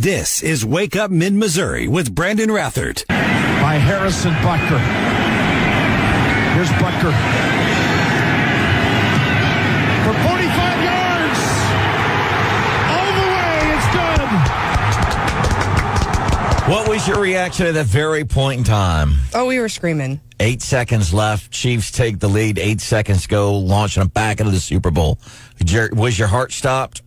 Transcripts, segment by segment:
This is Wake Up Mid Missouri with Brandon Rathert. By Harrison Butker. Here's Butker. For 45 yards. All the way. It's good. What was your reaction at that very point in time? Oh, we were screaming. Eight seconds left. Chiefs take the lead. Eight seconds go, launching them back into the Super Bowl. Was your heart stopped?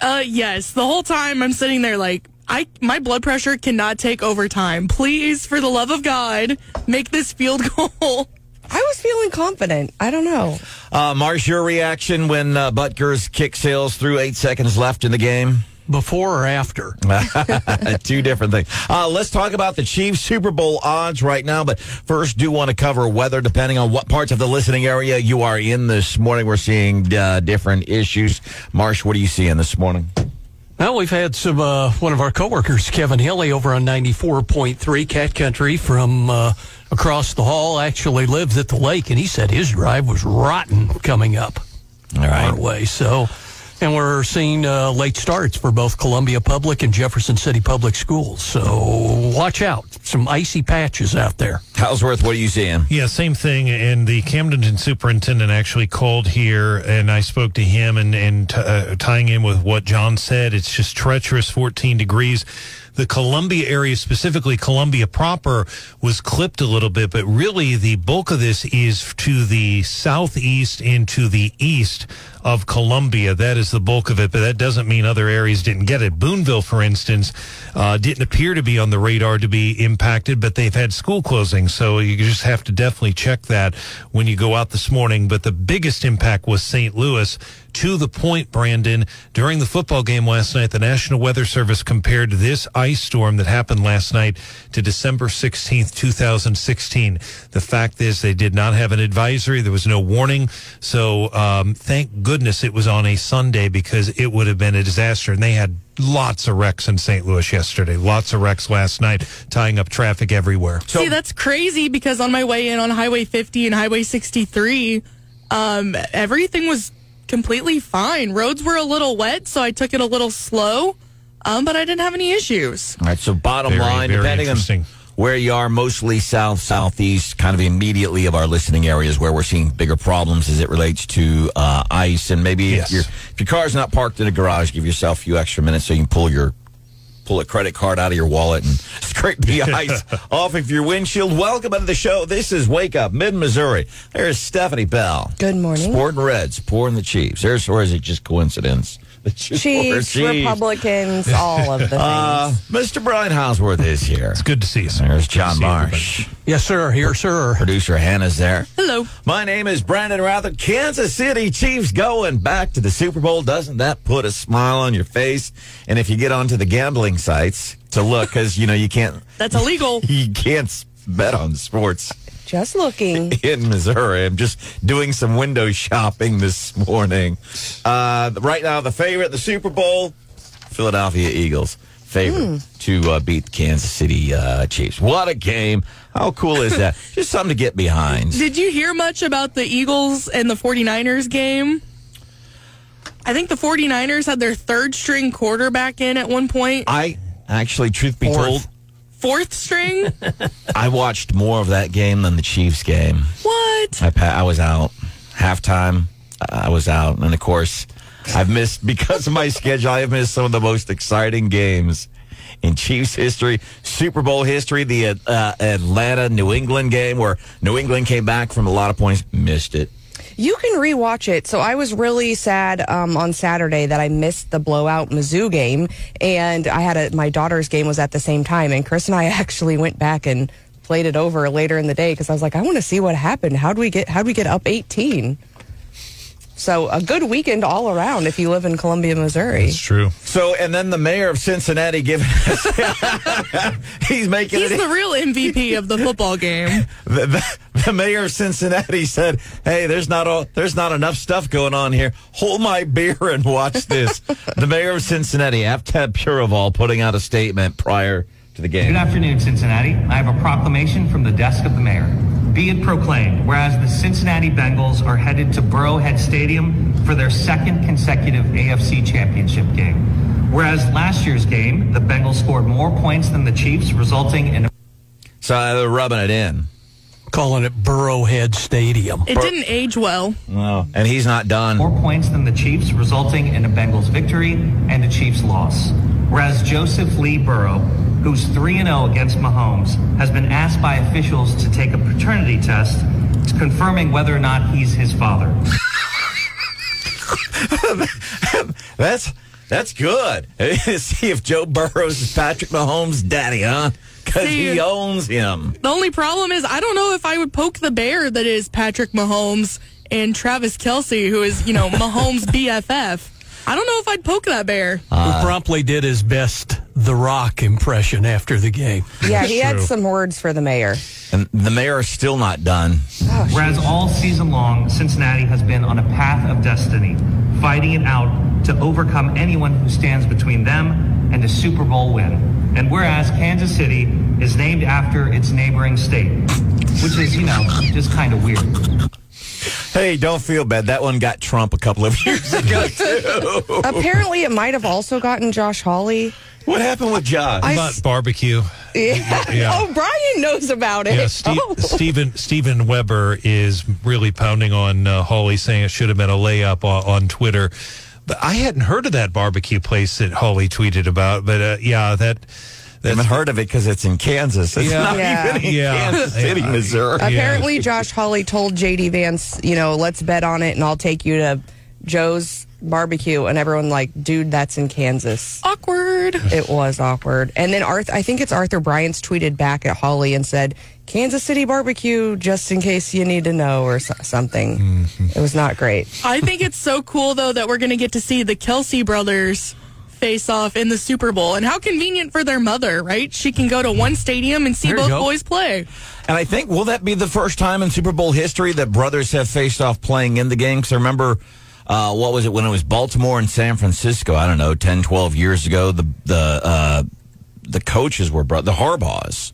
Uh, yes. The whole time I'm sitting there like, I my blood pressure cannot take overtime. Please, for the love of God, make this field goal. I was feeling confident. I don't know. Uh, Mars, your reaction when uh, Butker's kick sails through eight seconds left in the game? Before or after? Two different things. Uh, let's talk about the Chiefs Super Bowl odds right now. But first, do want to cover weather depending on what parts of the listening area you are in this morning. We're seeing uh, different issues. Marsh, what are you seeing this morning? Well, we've had some, uh, one of our coworkers, Kevin Hilly, over on 94.3 Cat Country from uh, across the hall, actually lives at the lake, and he said his drive was rotten coming up All right. our way. So, and we're seeing uh, late starts for both Columbia Public and Jefferson City Public Schools. So watch out. Some icy patches out there. Houseworth, what are you seeing? Yeah, same thing. And the Camden superintendent actually called here, and I spoke to him, and and t- uh, tying in with what John said, it's just treacherous, 14 degrees. The Columbia area, specifically Columbia proper, was clipped a little bit, but really the bulk of this is to the southeast and to the east of Columbia. That is the bulk of it, but that doesn't mean other areas didn't get it. Boonville, for instance, uh, didn't appear to be on the radar to be impacted, but they've had school closings, so you just have to definitely check that when you go out this morning. But the biggest impact was St. Louis. To the point, Brandon, during the football game last night, the National Weather Service compared this ice storm that happened last night to December 16th, 2016. The fact is, they did not have an advisory. There was no warning. So, um, thank goodness it was on a Sunday because it would have been a disaster. And they had lots of wrecks in St. Louis yesterday, lots of wrecks last night, tying up traffic everywhere. See, that's crazy because on my way in on Highway 50 and Highway 63, um, everything was completely fine. Roads were a little wet, so I took it a little slow, um, but I didn't have any issues. All right, so bottom Very, line, very depending on where you are, mostly south, southeast, kind of immediately of our listening areas where we're seeing bigger problems as it relates to uh, ice. And maybe Yes. if, your if your car's not parked in a garage, give yourself a few extra minutes so you can pull your pull a credit card out of your wallet and scrape the ice off of your windshield. Welcome to the show. This is Wake Up Mid Missouri. There's Stephanie Bell. Good morning. Sporting Reds, pouring the Chiefs. There's or is it just coincidence? that you Chiefs, Chiefs? Republicans, all of the things. Uh, Mr. Brian Houseworth is here. It's good to see you. sir. There's John see everybody. Marsh. Yes, sir. Here, sir. Producer Hannah's there. Hello. My name is Brandon Rather. Kansas City Chiefs going back to the Super Bowl. Doesn't that put a smile on your face? And if you get onto the gambling sites to look, because you know you can't, That's illegal. you can't bet on sports Just looking. in Missouri. I'm just doing some window shopping this morning. Uh, right now, the favorite, the Super Bowl, Philadelphia Eagles. Favorite to uh, beat the Kansas City uh, Chiefs. What a game. How cool is that? just something to get behind. Did you hear much about the Eagles and the 49ers game? I think the 49ers had their third string quarterback in at one point. I actually, truth be Fourth. told, Fourth string? I watched more of that game than the Chiefs game. what? I pa- I was out halftime. I was out, and of course, I've missed because of my schedule. I have missed some of the most exciting games in Chiefs history, Super Bowl history. The uh, Atlanta New England game where New England came back from a lot of points, missed it. You can rewatch it. So I was really sad um, on Saturday that I missed the blowout Mizzou game, and I had a my daughter's game was at the same time, and Chris and I actually went back and played it over later in the day because I was like, I want to see what happened. How do we get how do we get up eighteen? So a good weekend all around if you live in Columbia, Missouri. It's true. So, and then the mayor of Cincinnati giving us, he's making He's it. the real MVP of the football game. the, the, the mayor of Cincinnati said, "Hey, there's not all, there's not enough stuff going on here. Hold my beer and watch this." the mayor of Cincinnati, Aftab Pureval, putting out a statement prior to the game. Good afternoon, Cincinnati. I have a proclamation from the desk of the mayor. Be it proclaimed, whereas the Cincinnati Bengals are headed to Burrowhead Stadium for their second consecutive AFC Championship game. Whereas last year's game, the Bengals scored more points than the Chiefs, resulting in a So uh, they're rubbing it in. Calling it Burrowhead Stadium. It didn't age well. No. And he's not done. more points than the Chiefs, resulting in a Bengals victory and a Chiefs loss. Whereas Joseph Lee Burrow, who's 3 0 against Mahomes, has been asked by officials to take a paternity test confirming whether or not he's his father. That's that's good. See if Joe Burrows is Patrick Mahomes' daddy, huh? Because he uh, owns him. The only problem is I don't know if I would poke the bear that is Patrick Mahomes and Travis Kelce, who is, you know, Mahomes BFF. I don't know if I'd poke that bear. who promptly did his best The Rock impression after the game. Yeah, he had some words for the mayor. And the mayor is still not done. Oh, whereas all season long, Cincinnati has been on a path of destiny, fighting it out to overcome anyone who stands between them and a Super Bowl win. And whereas Kansas City is named after its neighboring state, which is, you know, just kind of weird. Hey, don't feel bad. That one got Trump a couple of years ago, too. Apparently, it might have also gotten Josh Hawley. what happened with Josh? I- About barbecue. Yeah. Yeah. Oh, Brian knows about it. Yeah, Steve, Oh. Stephen Stephen Webber is really pounding on uh, Hawley, saying it should have been a layup on, on Twitter. But I hadn't heard of that barbecue place that Hawley tweeted about. But uh, yeah, that I haven't heard of it because it's in Kansas. It's Yeah. not Yeah. even in Yeah. Kansas City, Yeah. Missouri. Apparently, Josh Hawley told JD Vance, you know, let's bet on it and I'll take you to Joe's barbecue. And everyone, like, dude, that's in Kansas. Awkward. It was awkward. And then Arthur, I think it's Arthur Bryant's tweeted back at Hawley and said, Kansas City barbecue, just in case you need to know or so- something. Mm-hmm. It was not great. I think it's so cool though that we're going to get to see the Kelce brothers face off in the Super Bowl. And how convenient for their mother, right? She can go to one stadium and see There both boys play. And I think, will that be the first time in Super Bowl history that brothers have faced off playing in the game? Because I remember, uh, what was it, when it was Baltimore and San Francisco, I don't know, 10, 12 years ago, the, the, uh, the coaches were, bro- the Harbaughs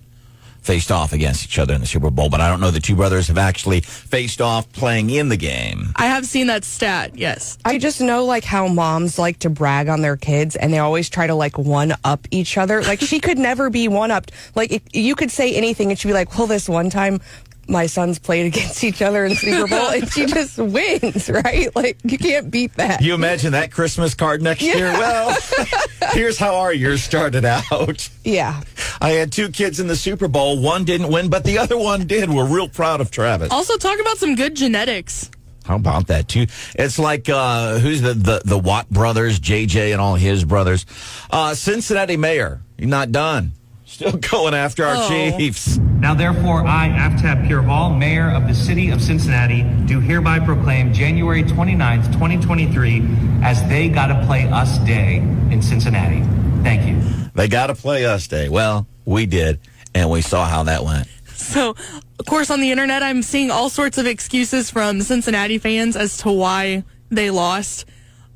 faced off against each other in the Super Bowl, but I don't know the two brothers have actually faced off playing in the game. I have seen that stat, yes. I just know like how moms like to brag on their kids and they always try to like one up each other. Like she could never be one upped. Like if you could say anything and she'd be like, well, this one time my sons played against each other in Super Bowl and she just wins, right? Like you can't beat that. You imagine that Christmas card next year? Well, here's how our year started out. yeah. I had two kids in the Super Bowl. One didn't win, but the other one did. We're real proud of Travis. Also, talk about some good genetics. How about that too? It's like uh, who's the, the the Watt brothers, JJ and all his brothers. Uh, Cincinnati mayor, you're not done. Still going after our Oh. Chiefs. Now, therefore, I, Aftab Pureval, Mayor of the City of Cincinnati, do hereby proclaim January 29th, 2023, as They Gotta Play Us Day in Cincinnati. Thank you. They got to play us day. Well, we did, and we saw how that went. So, of course, on the internet, I'm seeing all sorts of excuses from Cincinnati fans as to why they lost.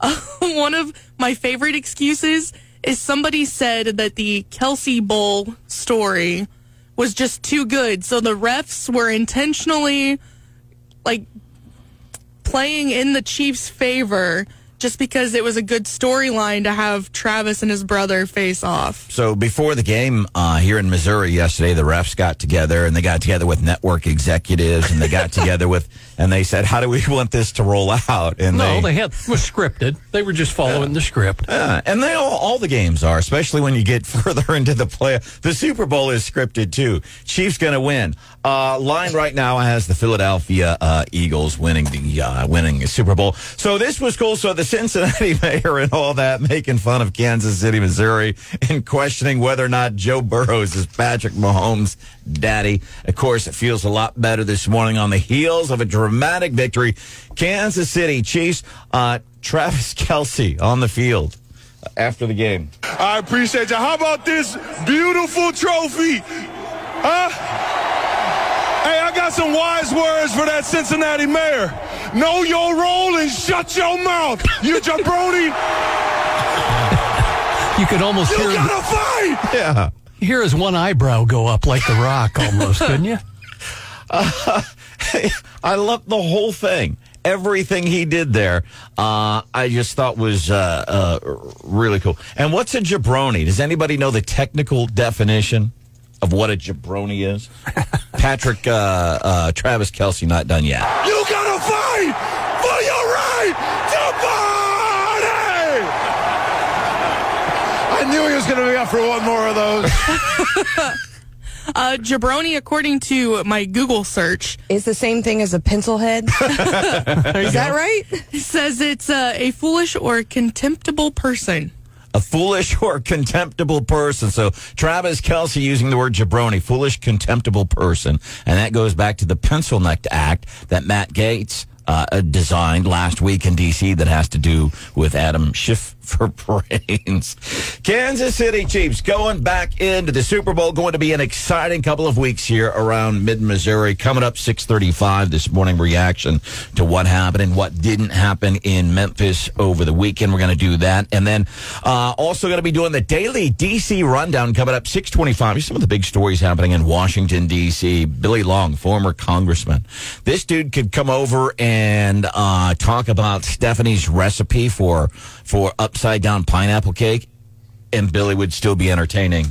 Uh, one of my favorite excuses is somebody said that the Kelce Bowl story was just too good. So the refs were intentionally like playing in the Chiefs' favor just because it was a good storyline to have Travis and his brother face off. So before the game uh, here in Missouri yesterday, the refs got together and they got together with network executives and they got together with and they said, "How do we want this to roll out?" And No, they had was scripted. They were just following the script. Yeah, and they all, all the games are, especially when you get further into the play. The Super Bowl is scripted too. Chiefs going to win. Uh, line right now has the Philadelphia uh, Eagles winning the uh, winning the Super Bowl. So this was cool. So the Cincinnati mayor and all that making fun of Kansas City, Missouri, and questioning whether or not Joe Burrows is Patrick Mahomes' daddy. Of course, it feels a lot better this morning on the heels of a dramatic victory. Kansas City Chiefs. Uh, Travis Kelce on the field after the game. I appreciate you. How about this beautiful trophy? Huh? Hey, I got some wise words for that Cincinnati mayor. Know your role and shut your mouth. You jabroni. You could almost hear You hear gotta fight. Yeah. hear his one eyebrow go up like the rock almost, couldn't you? I love the whole thing. everything he did there, uh, I just thought was uh, uh, really cool. And what's a jabroni? Does anybody know the technical definition of what a jabroni is? Patrick, uh, uh, Travis Kelce, not done yet. You gotta fight for your right to party! I knew he was gonna be up for one more of those. Uh, jabroni, according to my Google search, Is the same thing as a pencil head? Is that right? It says it's uh, a foolish or contemptible person. A foolish or contemptible person. So Travis Kelce using the word jabroni, foolish, contemptible person. And that goes back to the Pencil Neck Act that Matt Gaetz uh, designed last week in D.C. that has to do with Adam Schiff for brains. Kansas City Chiefs going back into the Super Bowl. Going to be an exciting couple of weeks here around mid Missouri. Coming up 635 this morning, reaction to what happened and what didn't happen in Memphis over the weekend. We're going to do that. And then uh, also going to be doing the daily DC rundown coming up 625. Some of the big stories happening in Washington, D.C. Billy Long, former congressman. This dude could come over and uh, talk about Stephanie's recipe for for upside down pineapple cake, and Billy would still be entertaining.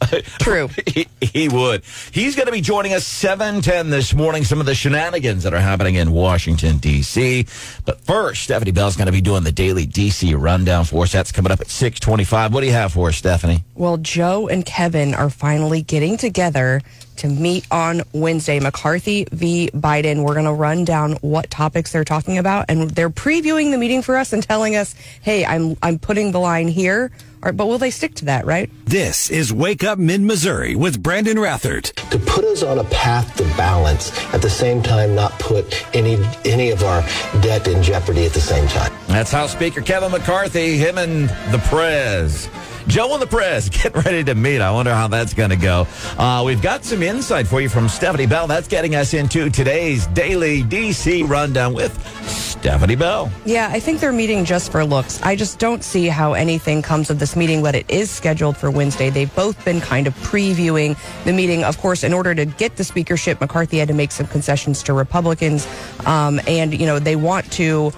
True. he, he would. He's going to be joining us 710 this morning. Some of the shenanigans that are happening in Washington, D.C. But first, Stephanie Bell's going to be doing the daily D.C. rundown for us. That's coming up at 625. What do you have for us, Stephanie? Well, Joe and Kevin are finally getting together to meet on Wednesday. McCarthy v. Biden. We're going to run down what topics they're talking about, and they're previewing the meeting for us and telling us, "Hey, I'm I'm putting the line here." Or, but will they stick to that? Right? This is Wake Up Mid Missouri with Brandon Rathert. to put us on a path to balance at the same time not put any any of our debt in jeopardy at the same time. That's House Speaker Kevin McCarthy, him and the Prez. Joe and the press getting ready to meet. I wonder how that's going to go. Uh, we've got some insight for you from Stephanie Bell. That's getting us into today's daily DC rundown with Stephanie Bell. Yeah, I think they're meeting just for looks. I just don't see how anything comes of this meeting, but it is scheduled for Wednesday. They've both been kind of previewing the meeting. Of course, in order to get the speakership, McCarthy had to make some concessions to Republicans. Um, and, you know, they want to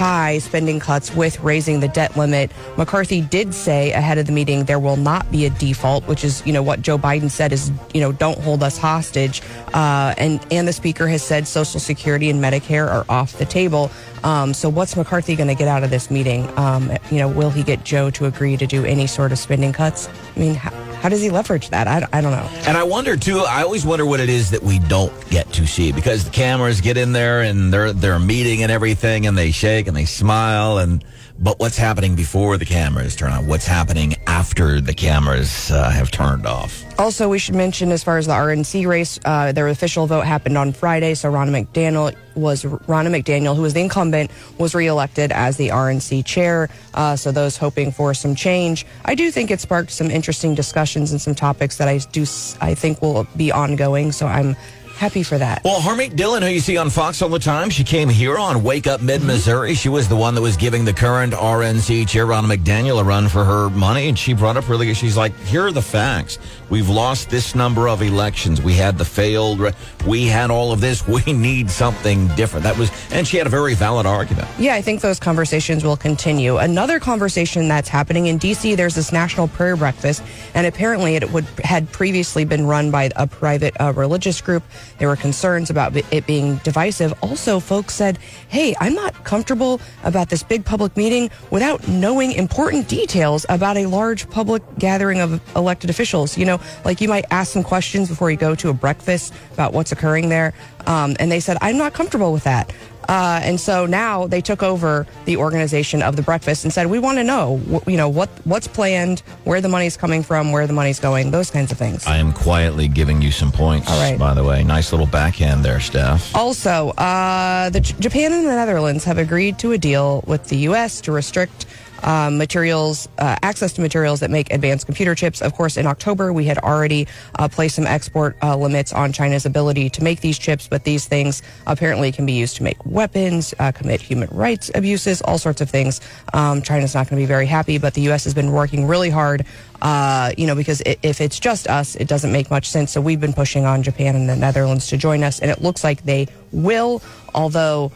tie spending cuts with raising the debt limit. McCarthy did say ahead of the meeting there will not be a default, which is you know what Joe Biden said is you know don't hold us hostage. Uh, and and the speaker has said Social Security and Medicare are off the table. Um, so what's McCarthy going to get out of this meeting? Um, you know, will he get Joe to agree to do any sort of spending cuts? I mean, how, how does he leverage that? I, I don't know. And I wonder too. I always wonder what it is that we don't get to see because the cameras get in there and they're they're meeting and everything, and they shake and they smile and. But what's happening before the cameras turn on? What's happening after the cameras uh, have turned off? Also, we should mention as far as the RNC race, uh, their official vote happened on Friday. So Ronna McDaniel was Ronna McDaniel, who was the incumbent, was reelected as the RNC chair. Uh, so those hoping for some change, I do think it sparked some interesting discussions and some topics that I do I think will be ongoing. So I'm happy for that. Well, Harmeet Dhillon, who you see on Fox all the time, she came here on Wake Up Mid Missouri. She was the one that was giving the current RNC chair, Ronna McDaniel, a run for her money. And she brought up really, she's like, here are the facts. We've lost this number of elections. We had the failed, we had all of this. We need something different. That was, and she had a very valid argument. Yeah, I think those conversations will continue. Another conversation that's happening in DC, there's this national prayer breakfast, and apparently it would had previously been run by a private uh, religious group. There were concerns about it being divisive. Also, folks said, "Hey, I'm not comfortable about this big public meeting without knowing important details about a large public gathering of elected officials. You know, like you might ask some questions before you go to a breakfast about what's occurring there." Um, and they said, "I'm not comfortable with that." Uh, and so now they took over the organization of the breakfast and said, "We want to know, you know, what what's planned, where the money's coming from, where the money's going, those kinds of things." I am quietly giving you some points, All right. by the way. Nice little backhand there, Steph. Also, uh, the J- Japan and the Netherlands have agreed to a deal with the U.S. to restrict um, materials, uh, access to materials that make advanced computer chips. Of course, in October, we had already uh, placed some export uh, limits on China's ability to make these chips, but these things apparently can be used to make weapons, uh, commit human rights abuses, all sorts of things. Um, China's not going to be very happy, but the U.S. has been working really hard. Uh, you know, because i if it's just us, it doesn't make much sense. So we've been pushing on Japan and the Netherlands to join us, and it looks like they will. Although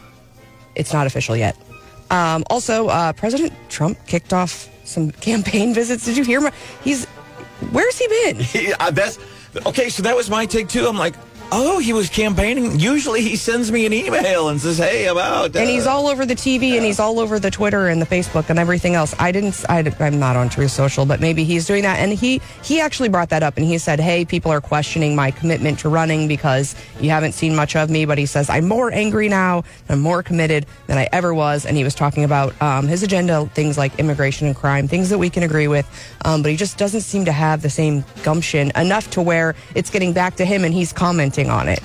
it's not official yet. Um, also, uh, President Trump kicked off some campaign visits. Did you hear? My, he's where's he been? That's okay. So that was my take too. I'm like, oh, he was campaigning. Usually he sends me an email and says, hey, I'm out. And he's Uh, all over the TV and he's all over the Twitter and the Facebook and everything else. I didn't. I, am not on True Social, but maybe he's doing that. And he he actually brought that up and he said, "Hey, people are questioning my commitment to running because you haven't seen much of me." But he says, "I'm more angry now. I'm more committed than I ever was." And he was talking about um, his agenda, things like immigration and crime, things that we can agree with. Um, but he just doesn't seem to have the same gumption enough to where it's getting back to him and he's commenting on it.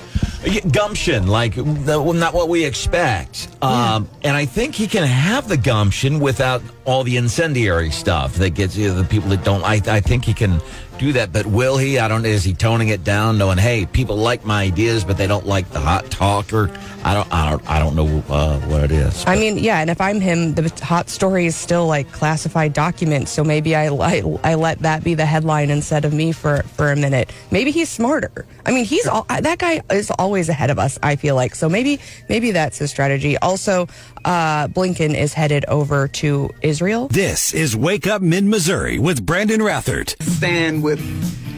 Gumption, like not what we expect. Um, and I think he can have the gumption without all the incendiary stuff that gets you know, the people that don't. I, I think he can do that, but will he? I don't. Is he toning it down, knowing, hey, people like my ideas, but they don't like the hot talker? I don't. I don't. I don't know uh, what it is. I mean, yeah, and if I'm him, the hot story is still like classified documents, so maybe I, I I let that be the headline instead of me for for a minute. Maybe he's smarter. I mean, he's all, that guy is always ahead of us. I feel like so maybe maybe that's his strategy. Also, uh, Blinken is headed over to Israel. This is Wake Up Mid Missouri with Brandon Rathert. stand with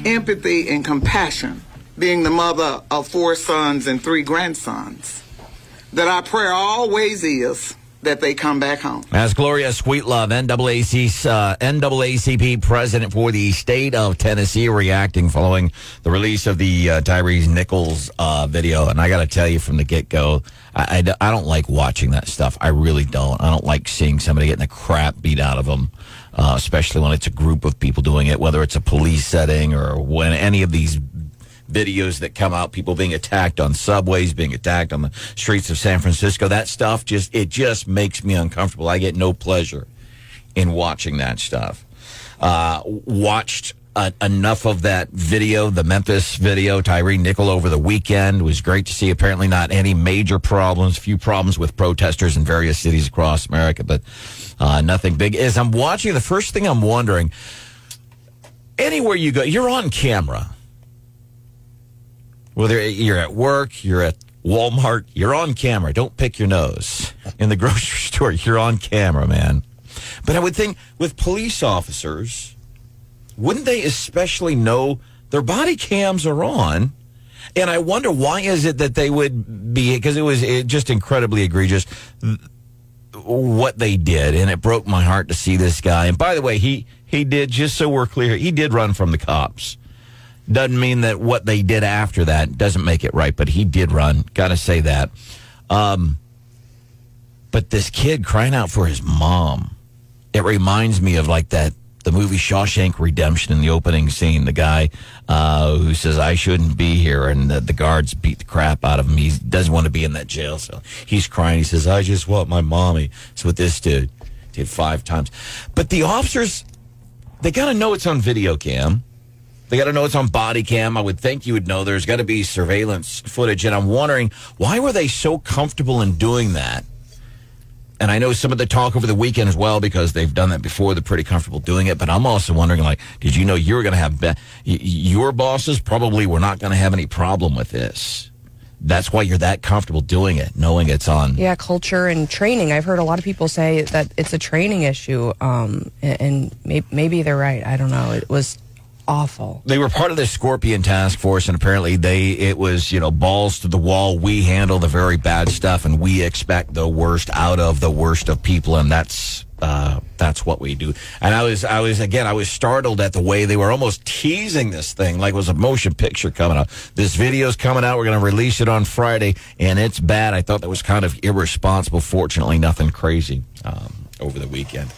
empathy and compassion, being the mother of four sons and three grandsons, that our prayer always is that they come back home. As Gloria Sweet-Love, NAACP, uh, NAACP president for the state of Tennessee, reacting following the release of the uh, Tyre Nichols uh, video. And I got to tell you from the get go, I, I, I don't like watching that stuff. I really don't. I don't like seeing somebody getting the crap beat out of them, uh, especially when it's a group of people doing it, whether it's a police setting or when any of these videos that come out, people being attacked on subways, being attacked on the streets of San Francisco. That stuff just it just makes me uncomfortable. I get no pleasure in watching that stuff. Uh, watched uh, enough of that video, the Memphis video, Tyre Nickel over the weekend. Was great to see. Apparently, not any major problems. Few problems with protesters in various cities across America, but uh, nothing big. As I'm watching, the first thing I'm wondering, anywhere you go, you're on camera whether you're at work, you're at Walmart, you're on camera. Don't pick your nose. In the grocery store, you're on camera, man. But I would think with police officers, wouldn't they especially know their body cams are on? And I wonder why is it that they would be because it was just incredibly egregious what they did, and it broke my heart to see this guy. And by the way, he he did just so we're clear, he did run from the cops doesn't mean that what they did after that doesn't make it right, but he did run. Got to say that. Um, but this kid crying out for his mom, it reminds me of like that the movie Shawshank Redemption in the opening scene. The guy uh, who says I shouldn't be here, and the, the guards beat the crap out of him. He doesn't want to be in that jail cell. He's crying. He says, "I just want my mommy." That's what this dude did five times. But the officers, they got to know it's on video cam. They got to know it's on body cam. I would think you would know there's got to be surveillance footage. And I'm wondering why were they so comfortable in doing that? And I know some of the talk over the weekend as well because they've done that before. They're pretty comfortable doing it. But I'm also wondering, like, did you know you were going to have be- your bosses probably were not going to have any problem with this? That's why you're that comfortable doing it, knowing it's on. Yeah, culture and training. I've heard a lot of people say that it's a training issue, um, and, maybe they're right. I don't know. It was awful. they were part of the Scorpion task force, and apparently they it was you know balls to the wall. We handle the very bad stuff, and we expect the worst out of the worst of people, and that's uh, that's what we do. And I was I was again I was startled at the way they were almost teasing this thing like it was a motion picture coming out. This video's coming out. We're going to release it on Friday, and it's bad. I thought that was kind of irresponsible. Fortunately, nothing crazy. Um, over the weekend.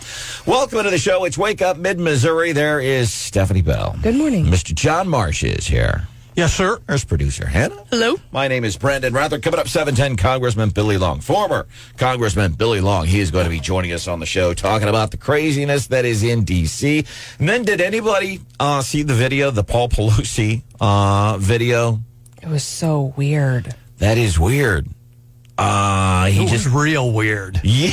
Welcome to the show. It's Wake Up Mid Missouri. There is Stephanie Bell. Good morning. Mr. John Marsh is here. Yes, sir. There's producer Hannah. Hello. My name is Brandon Rather. Coming up 710, Congressman Billy Long, former Congressman Billy Long. He is going to be joining us on the show talking about the craziness that is in D.C. And then, did anybody uh, see the video, the Paul Pelosi uh, video? It was so weird. That is weird. Uh, he It just real weird. Yeah.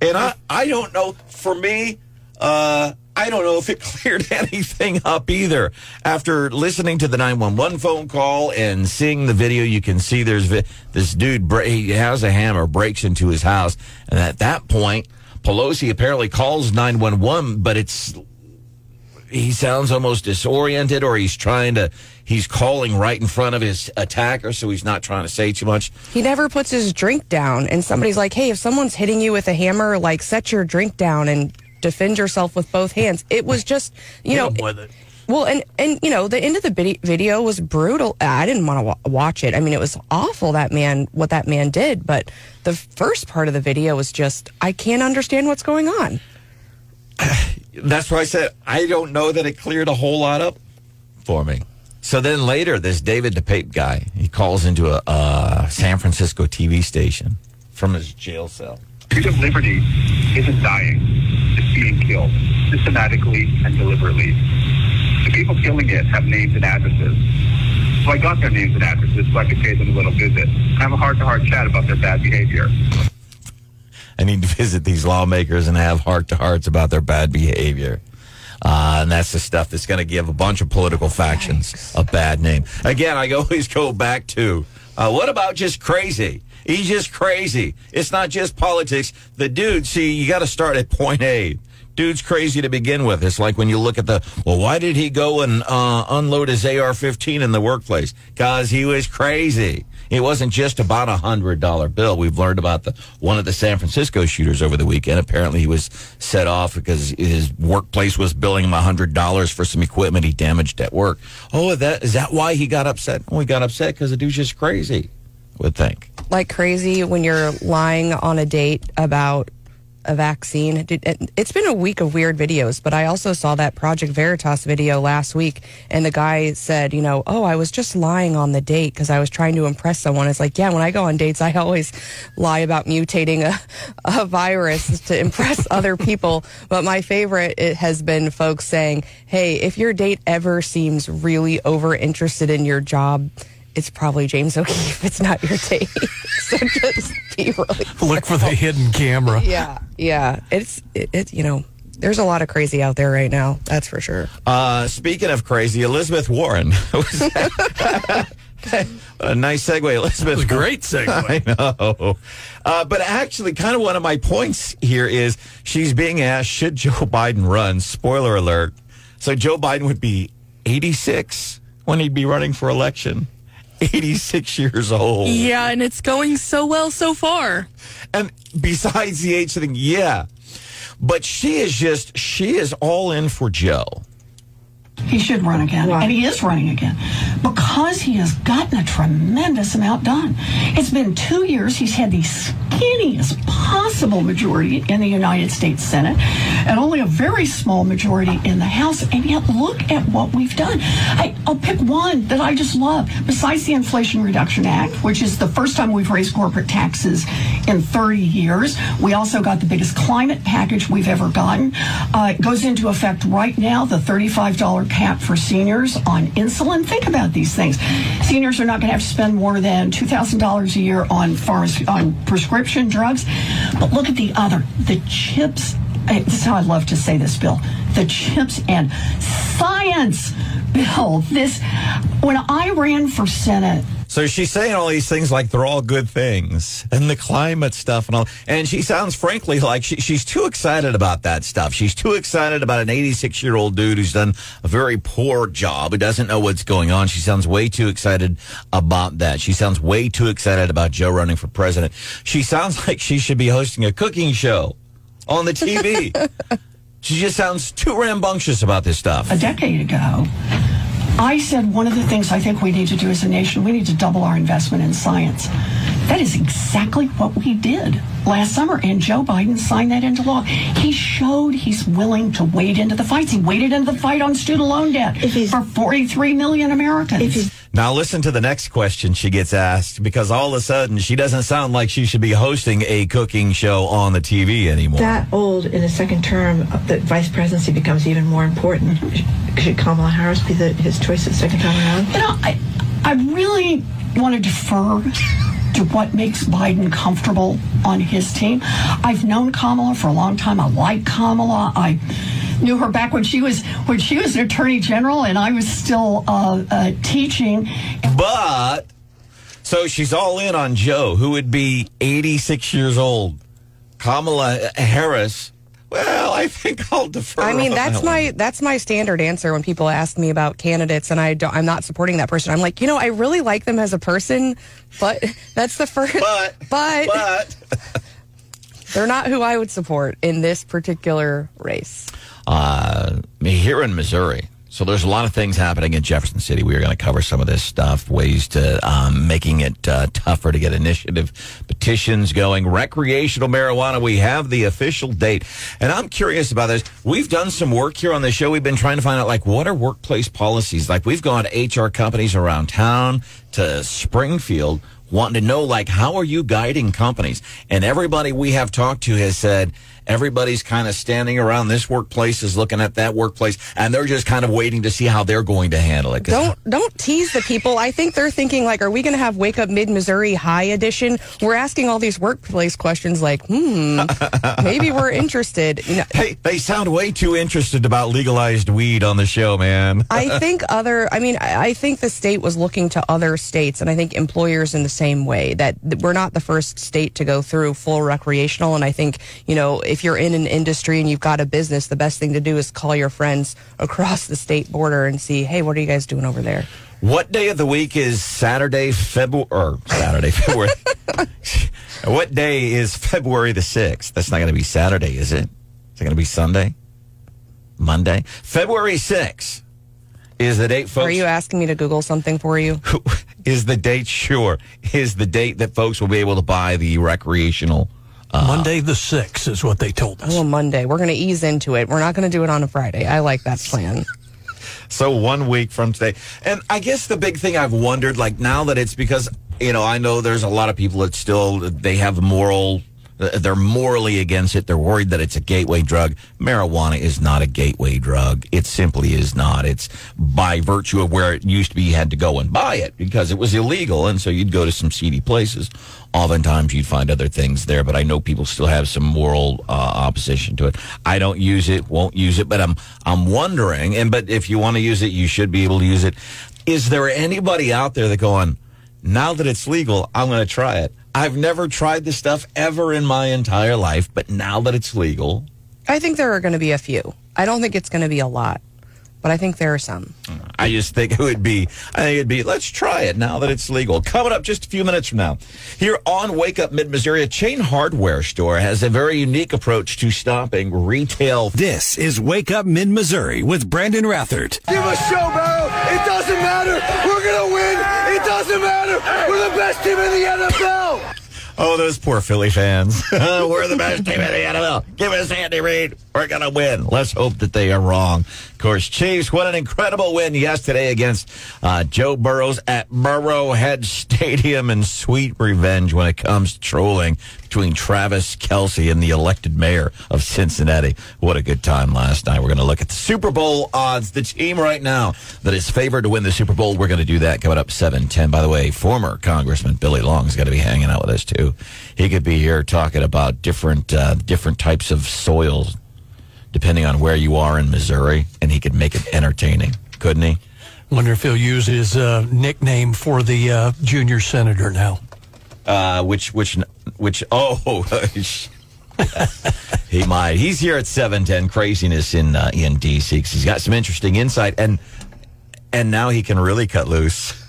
And I, I don't know. For me, uh, I don't know if it cleared anything up either. After listening to the 911 phone call and seeing the video, you can see there's this dude, he has a hammer, breaks into his house. And at that point, Pelosi apparently calls 911, but it's, he sounds almost disoriented or he's trying to, he's calling right in front of his attacker, so he's not trying to say too much. He never puts his drink down, and somebody's like, "Hey, if someone's hitting you with a hammer, like set your drink down and defend yourself with both hands." It was just, you know, Hit him with it. well, and and you know, the end of the video was brutal. I didn't want to wa- watch it. I mean, it was awful that man what that man did, but the first part of the video was just, I can't understand what's going on. That's why I said I don't know that it cleared a whole lot up for me. So then later, this David DePape guy, he calls into a, uh San Francisco TV station from his jail cell. Freedom liberty isn't dying. It's being killed systematically and deliberately. The people killing it have names and addresses. So I got their names and addresses so I could pay them a little visit. Have a heart-to-heart chat about their bad behavior. I need to visit these lawmakers and have heart to hearts about their bad behavior. Uh, and that's the stuff that's going to give a bunch of political factions a bad name. Again, I always go back to uh, what about just crazy? He's just crazy. It's not just politics. The dude, see, you got to start at point A. Dude's crazy to begin with. It's like when you look at the, well, why did he go and uh, unload his AR 15 in the workplace? Because he was crazy. It wasn't just about a hundred dollar bill. We've learned about the one of the San Francisco shooters over the weekend. Apparently, he was set off because his workplace was billing him a hundred dollars for some equipment he damaged at work. Oh, that is that why he got upset? Oh, he got upset because the dude's just crazy. Would think. like crazy when you're lying on a date about a vaccine. It- uh, It's been a week of weird videos, but I also saw that Project Veritas video last week, and the guy said, you know, oh, I was just lying on the date because I was trying to impress someone. It's like, yeah, when I go on dates, I always lie about mutating a, a virus to impress other people. But my favorite it has been folks saying, hey, if your date ever seems really over interested in your job, it's probably James O'Keefe. It's not your date. so just be really Look for the hidden camera. yeah, yeah. It's it, it. You know, there's a lot of crazy out there right now. That's for sure. Uh, speaking of crazy, Elizabeth Warren. a nice segue, Elizabeth. was a great segue. I know. Uh, but actually, kind of one of my points here is she's being asked, should Joe Biden run? Spoiler alert. So Joe Biden would be 86 when he'd be running for election. 86 years old. Yeah, and it's going so well so far. And besides the age thing, yeah. But she is just, she is all in for Joe. He should run again, and he is running again because he has gotten a tremendous amount done. It's been two years. He's had the skinniest possible majority in the United States Senate and only a very small majority in the House. And yet, look at what we've done. I, I'll pick one that I just love. Besides the Inflation Reduction Act, which is the first time we've raised corporate taxes in 30 years, we also got the biggest climate package we've ever gotten. Uh, it goes into effect right now, the $35 cap for seniors on insulin. Think about these things. Seniors are not going to have to spend more than $2,000 a year on, pharma- on prescription drugs. But look at the other, the chips. eh, This is how I love to say this, Bill. The chips and science bill. This, when I ran for Senate, So she's saying all these things like they're all good things and the climate stuff and all. And she sounds frankly like she, she's too excited about that stuff. She's too excited about an 86 year old dude who's done a very poor job, who doesn't know what's going on. She sounds way too excited about that. She sounds way too excited about Joe running for president. She sounds like she should be hosting a cooking show on the TV. she just sounds too rambunctious about this stuff. a decade ago, I said one of the things I think we need to do as a nation, we need to double our investment in science. That is exactly what we did last summer, and Joe Biden signed that into law. He showed he's willing to wade into the fights. He waded into the fight on student loan debt for 43 million Americans. Now listen to the next question she gets asked because all of a sudden she doesn't sound like she should be hosting a cooking show on the TV anymore. that old in a second term, uh, the vice presidency becomes even more important. Should Kamala Harris be the, his choice the second time around? You know, I, I really want to defer to what makes Biden comfortable on his team. I've known Kamala for a long time. I like Kamala. I knew her back when she was when she was an attorney general, and I was still uh, uh, teaching. But so she's all in on Joe, who would be 86 years old. Kamala Harris. Well, I think I'll defer. I mean, that's that my one. that's my standard answer when people ask me about candidates, and I don't, I'm not supporting that person. I'm like, you know, I really like them as a person, but that's the first. But but, but they're not who I would support in this particular race. Uh, here in Missouri. So there's a lot of things happening in Jefferson City. We are going to cover some of this stuff, ways to um, making it uh, tougher to get initiative petitions going. Recreational marijuana. We have the official date, and I'm curious about this. We've done some work here on the show. We've been trying to find out like what are workplace policies. Like we've gone to HR companies around town to Springfield wanting to know like how are you guiding companies and everybody we have talked to has said everybody's kind of standing around this workplace is looking at that workplace and they're just kind of waiting to see how they're going to handle it. Don't don't tease the people. I think they're thinking like, are we going to have Wake Up Mid Missouri High Edition? We're asking all these workplace questions like, hmm, maybe we're interested. You know, hey they sound way too interested about legalized weed on the show man I think other, I mean, I I think the state was looking to other states, and I think employers in the same way that we're not the first state to go through full recreational. And I think, you know, if you're in an industry and you've got a business, the best thing to do is call your friends across the state border and see, hey, what are you guys doing over there? what day of the week is saturday february or saturday february? What day is february the 6th that's not going to be saturday is it? Is it going to be sunday? Monday? February 6th is the date folks. Are you asking me to Google something for you? is the date sure? Is the date that folks will be able to buy the recreational Uh-huh. Monday the 6th is what they told us. Oh, Monday. We're going to ease into it. We're not going to do it on a Friday. I like that plan. So one week from today. And I guess the big thing I've wondered, like now that it's because, you know, I know there's a lot of people that still, they have moral, they're morally against it. They're worried that it's a gateway drug. Marijuana is not a gateway drug. It simply is not. It's by virtue of where it used to be, you had to go and buy it because it was illegal. And so you'd go to some seedy places. Oftentimes you'd find other things there, but I know people still have some moral uh, opposition to it. I don't use it, won't use it, but I'm I'm wondering. And but if you want to use it, you should be able to use it. Is there anybody out there that going now that it's legal? I'm going to try it. I've never tried this stuff ever in my entire life, but now that it's legal, I think there are going to be a few. I don't think it's going to be a lot, but I think there are some. Mm, I just think it would be, I think it'd be, let's try it now that it's legal. Coming up just a few minutes from now. Here on Wake Up Mid Missouri, a chain hardware store has a very unique approach to stopping retail. This is Wake Up Mid Missouri with Brandon Rathert. Give us show, Barrow. Doesn't matter. We're the best team in the NFL. Oh, those poor Philly fans. We're the best team in the NFL. Give us Andy Reid. We're going to win. Let's hope that they are wrong. Of course, Chiefs, what an incredible win yesterday against uh, Joe Burrows at Burrowhead Stadium and sweet revenge when it comes to trolling between Travis Kelce and the elected mayor of Cincinnati. What a good time last night. We're going to look at the Super Bowl odds. The team right now that is favored to win the Super Bowl. We're going to do that coming up 710. By the way, former Congressman Billy Long is going to be hanging out with us too. He could be here talking about different uh, different types of soils depending on where you are in Missouri, and he could make it entertaining, couldn't he? Wonder if he'll use his uh, nickname for the uh, junior senator now. Uh, which which which oh he might. He's here at seven ten. Craziness in uh, in DC he's got some interesting insight and and now he can really cut loose.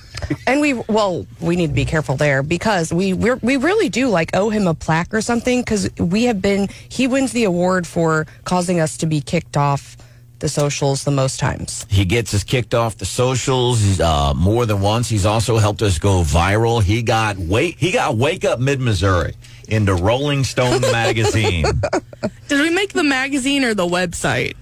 And we, well, we need to be careful there because we we're, we really do like owe him a plaque or something because we have been. He wins the award for causing us to be kicked off the socials the most times. He gets us kicked off the socials uh, more than once. He's also helped us go viral. He got wake he got Wake Up Mid Missouri into Rolling Stone magazine. Did we make the magazine or the website?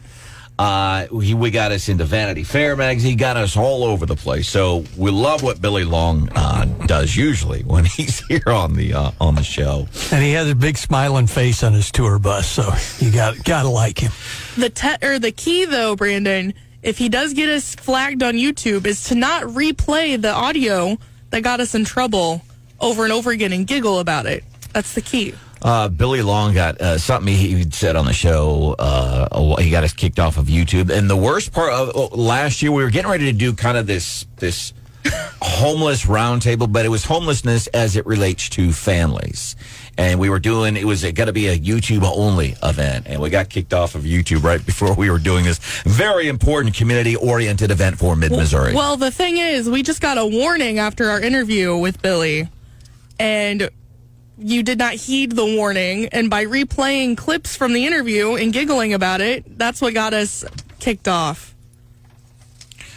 Uh, he, we got us into Vanity Fair magazine. He got us all over the place. So we love what Billy Long uh, does usually when he's here on the uh, on the show. And he has a big smiling face on his tour bus, so you got gotta like him. The te- or the key though, Brandon, if he does get us flagged on YouTube, is to not replay the audio that got us in trouble over and over again and giggle about it. That's the key. Uh, Billy Long got uh, something he he said on the show. Uh, he got us kicked off of YouTube, and the worst part of oh, last year we were getting ready to do kind of this this homeless roundtable, but it was homelessness as it relates to families. And we were doing it was going to be a YouTube only event, and we got kicked off of YouTube right before we were doing this very important community oriented event for Mid Missouri. Well, the thing is, we just got a warning after our interview with Billy, and you did not heed the warning. And by replaying clips from the interview and giggling about it, that's what got us kicked off.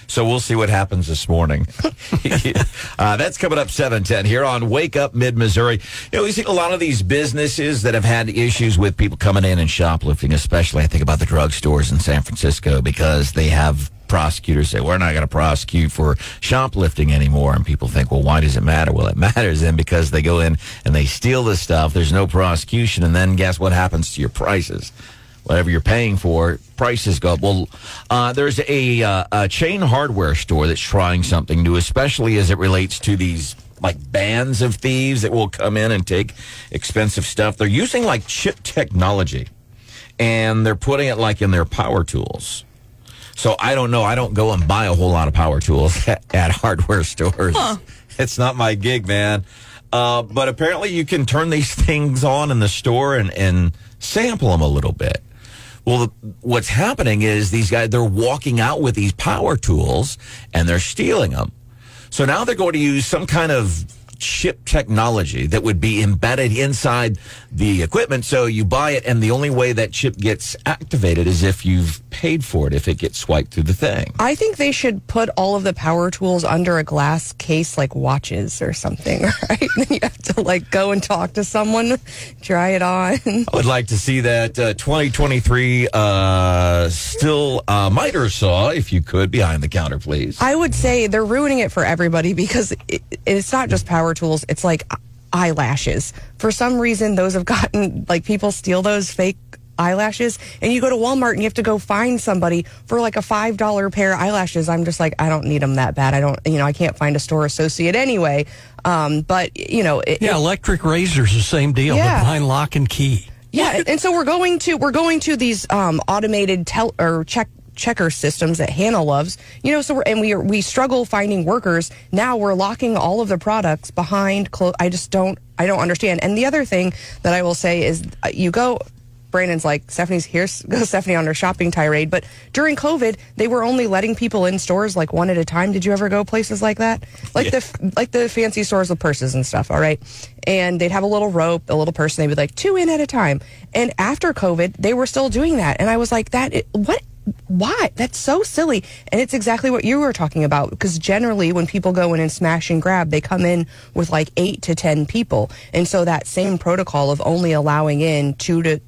So we'll see what happens this morning. uh, that's coming up 710 here on Wake Up Mid Missouri. You know, we see a lot of these businesses that have had issues with people coming in and shoplifting, especially I think about the drugstores in San Francisco because they have prosecutors say, we're not going to prosecute for shoplifting anymore. And people think, well, why does it matter? Well, it matters then because they go in and they steal the stuff. There's no prosecution. And then guess what happens to your prices? whatever you're paying for, prices go up. Well, uh, there's a, uh, a chain hardware store that's trying something new, especially as it relates to these like bands of thieves that will come in and take expensive stuff. They're using like chip technology and they're putting it like in their power tools. So I don't know. I don't go and buy a whole lot of power tools at, at hardware stores. It's not my gig, man. Uh, but apparently you can turn these things on in the store and, and sample them a little bit. Well, the, what's happening is these guys, they're walking out with these power tools and they're stealing them. So now they're going to use some kind of chip technology that would be embedded inside the equipment. So you buy it, and the only way that chip gets activated is if you've paid for it, if it gets swiped through the thing. I think they should put all of the power tools under a glass case like watches or something, right? then you have to like go and talk to someone, try it on. I would like to see that uh, 2023 uh, still uh, miter saw, if you could, behind the counter, please. I would say they're ruining it for everybody because it, it's not just power tools, it's like eyelashes. For some reason, those have gotten like people steal those fake eyelashes and you go to Walmart and you have to go find somebody for like a $5 pair of eyelashes. I'm just like, I don't need them that bad. I don't, you know, I can't find a store associate anyway. Um, but, you know, it, Yeah, it- electric razors, the same deal. Yeah. Behind lock and key. yeah, and so we're going to we're going to these um, automated tel- or check checker systems that Hannah loves. You know, so we're, and we are, we struggle finding workers. Now we're locking all of the products behind. Clo- I just don't I don't understand. And the other thing that I will say is, uh, you go. Brandon's like Stephanie's here's goes Stephanie on her shopping tirade. But during COVID, they were only letting people in stores like one at a time. Did you ever go places like that? Like the like the fancy stores with purses and stuff. All right, and they'd have a little rope, a little person. They'd be like two in at a time. And after COVID, they were still doing that. And I was like, that what? Why? That's so silly. And it's exactly what you were talking about. Because generally, when people go in and smash and grab, they come in with like eight to ten people. And so that same protocol of only allowing in two to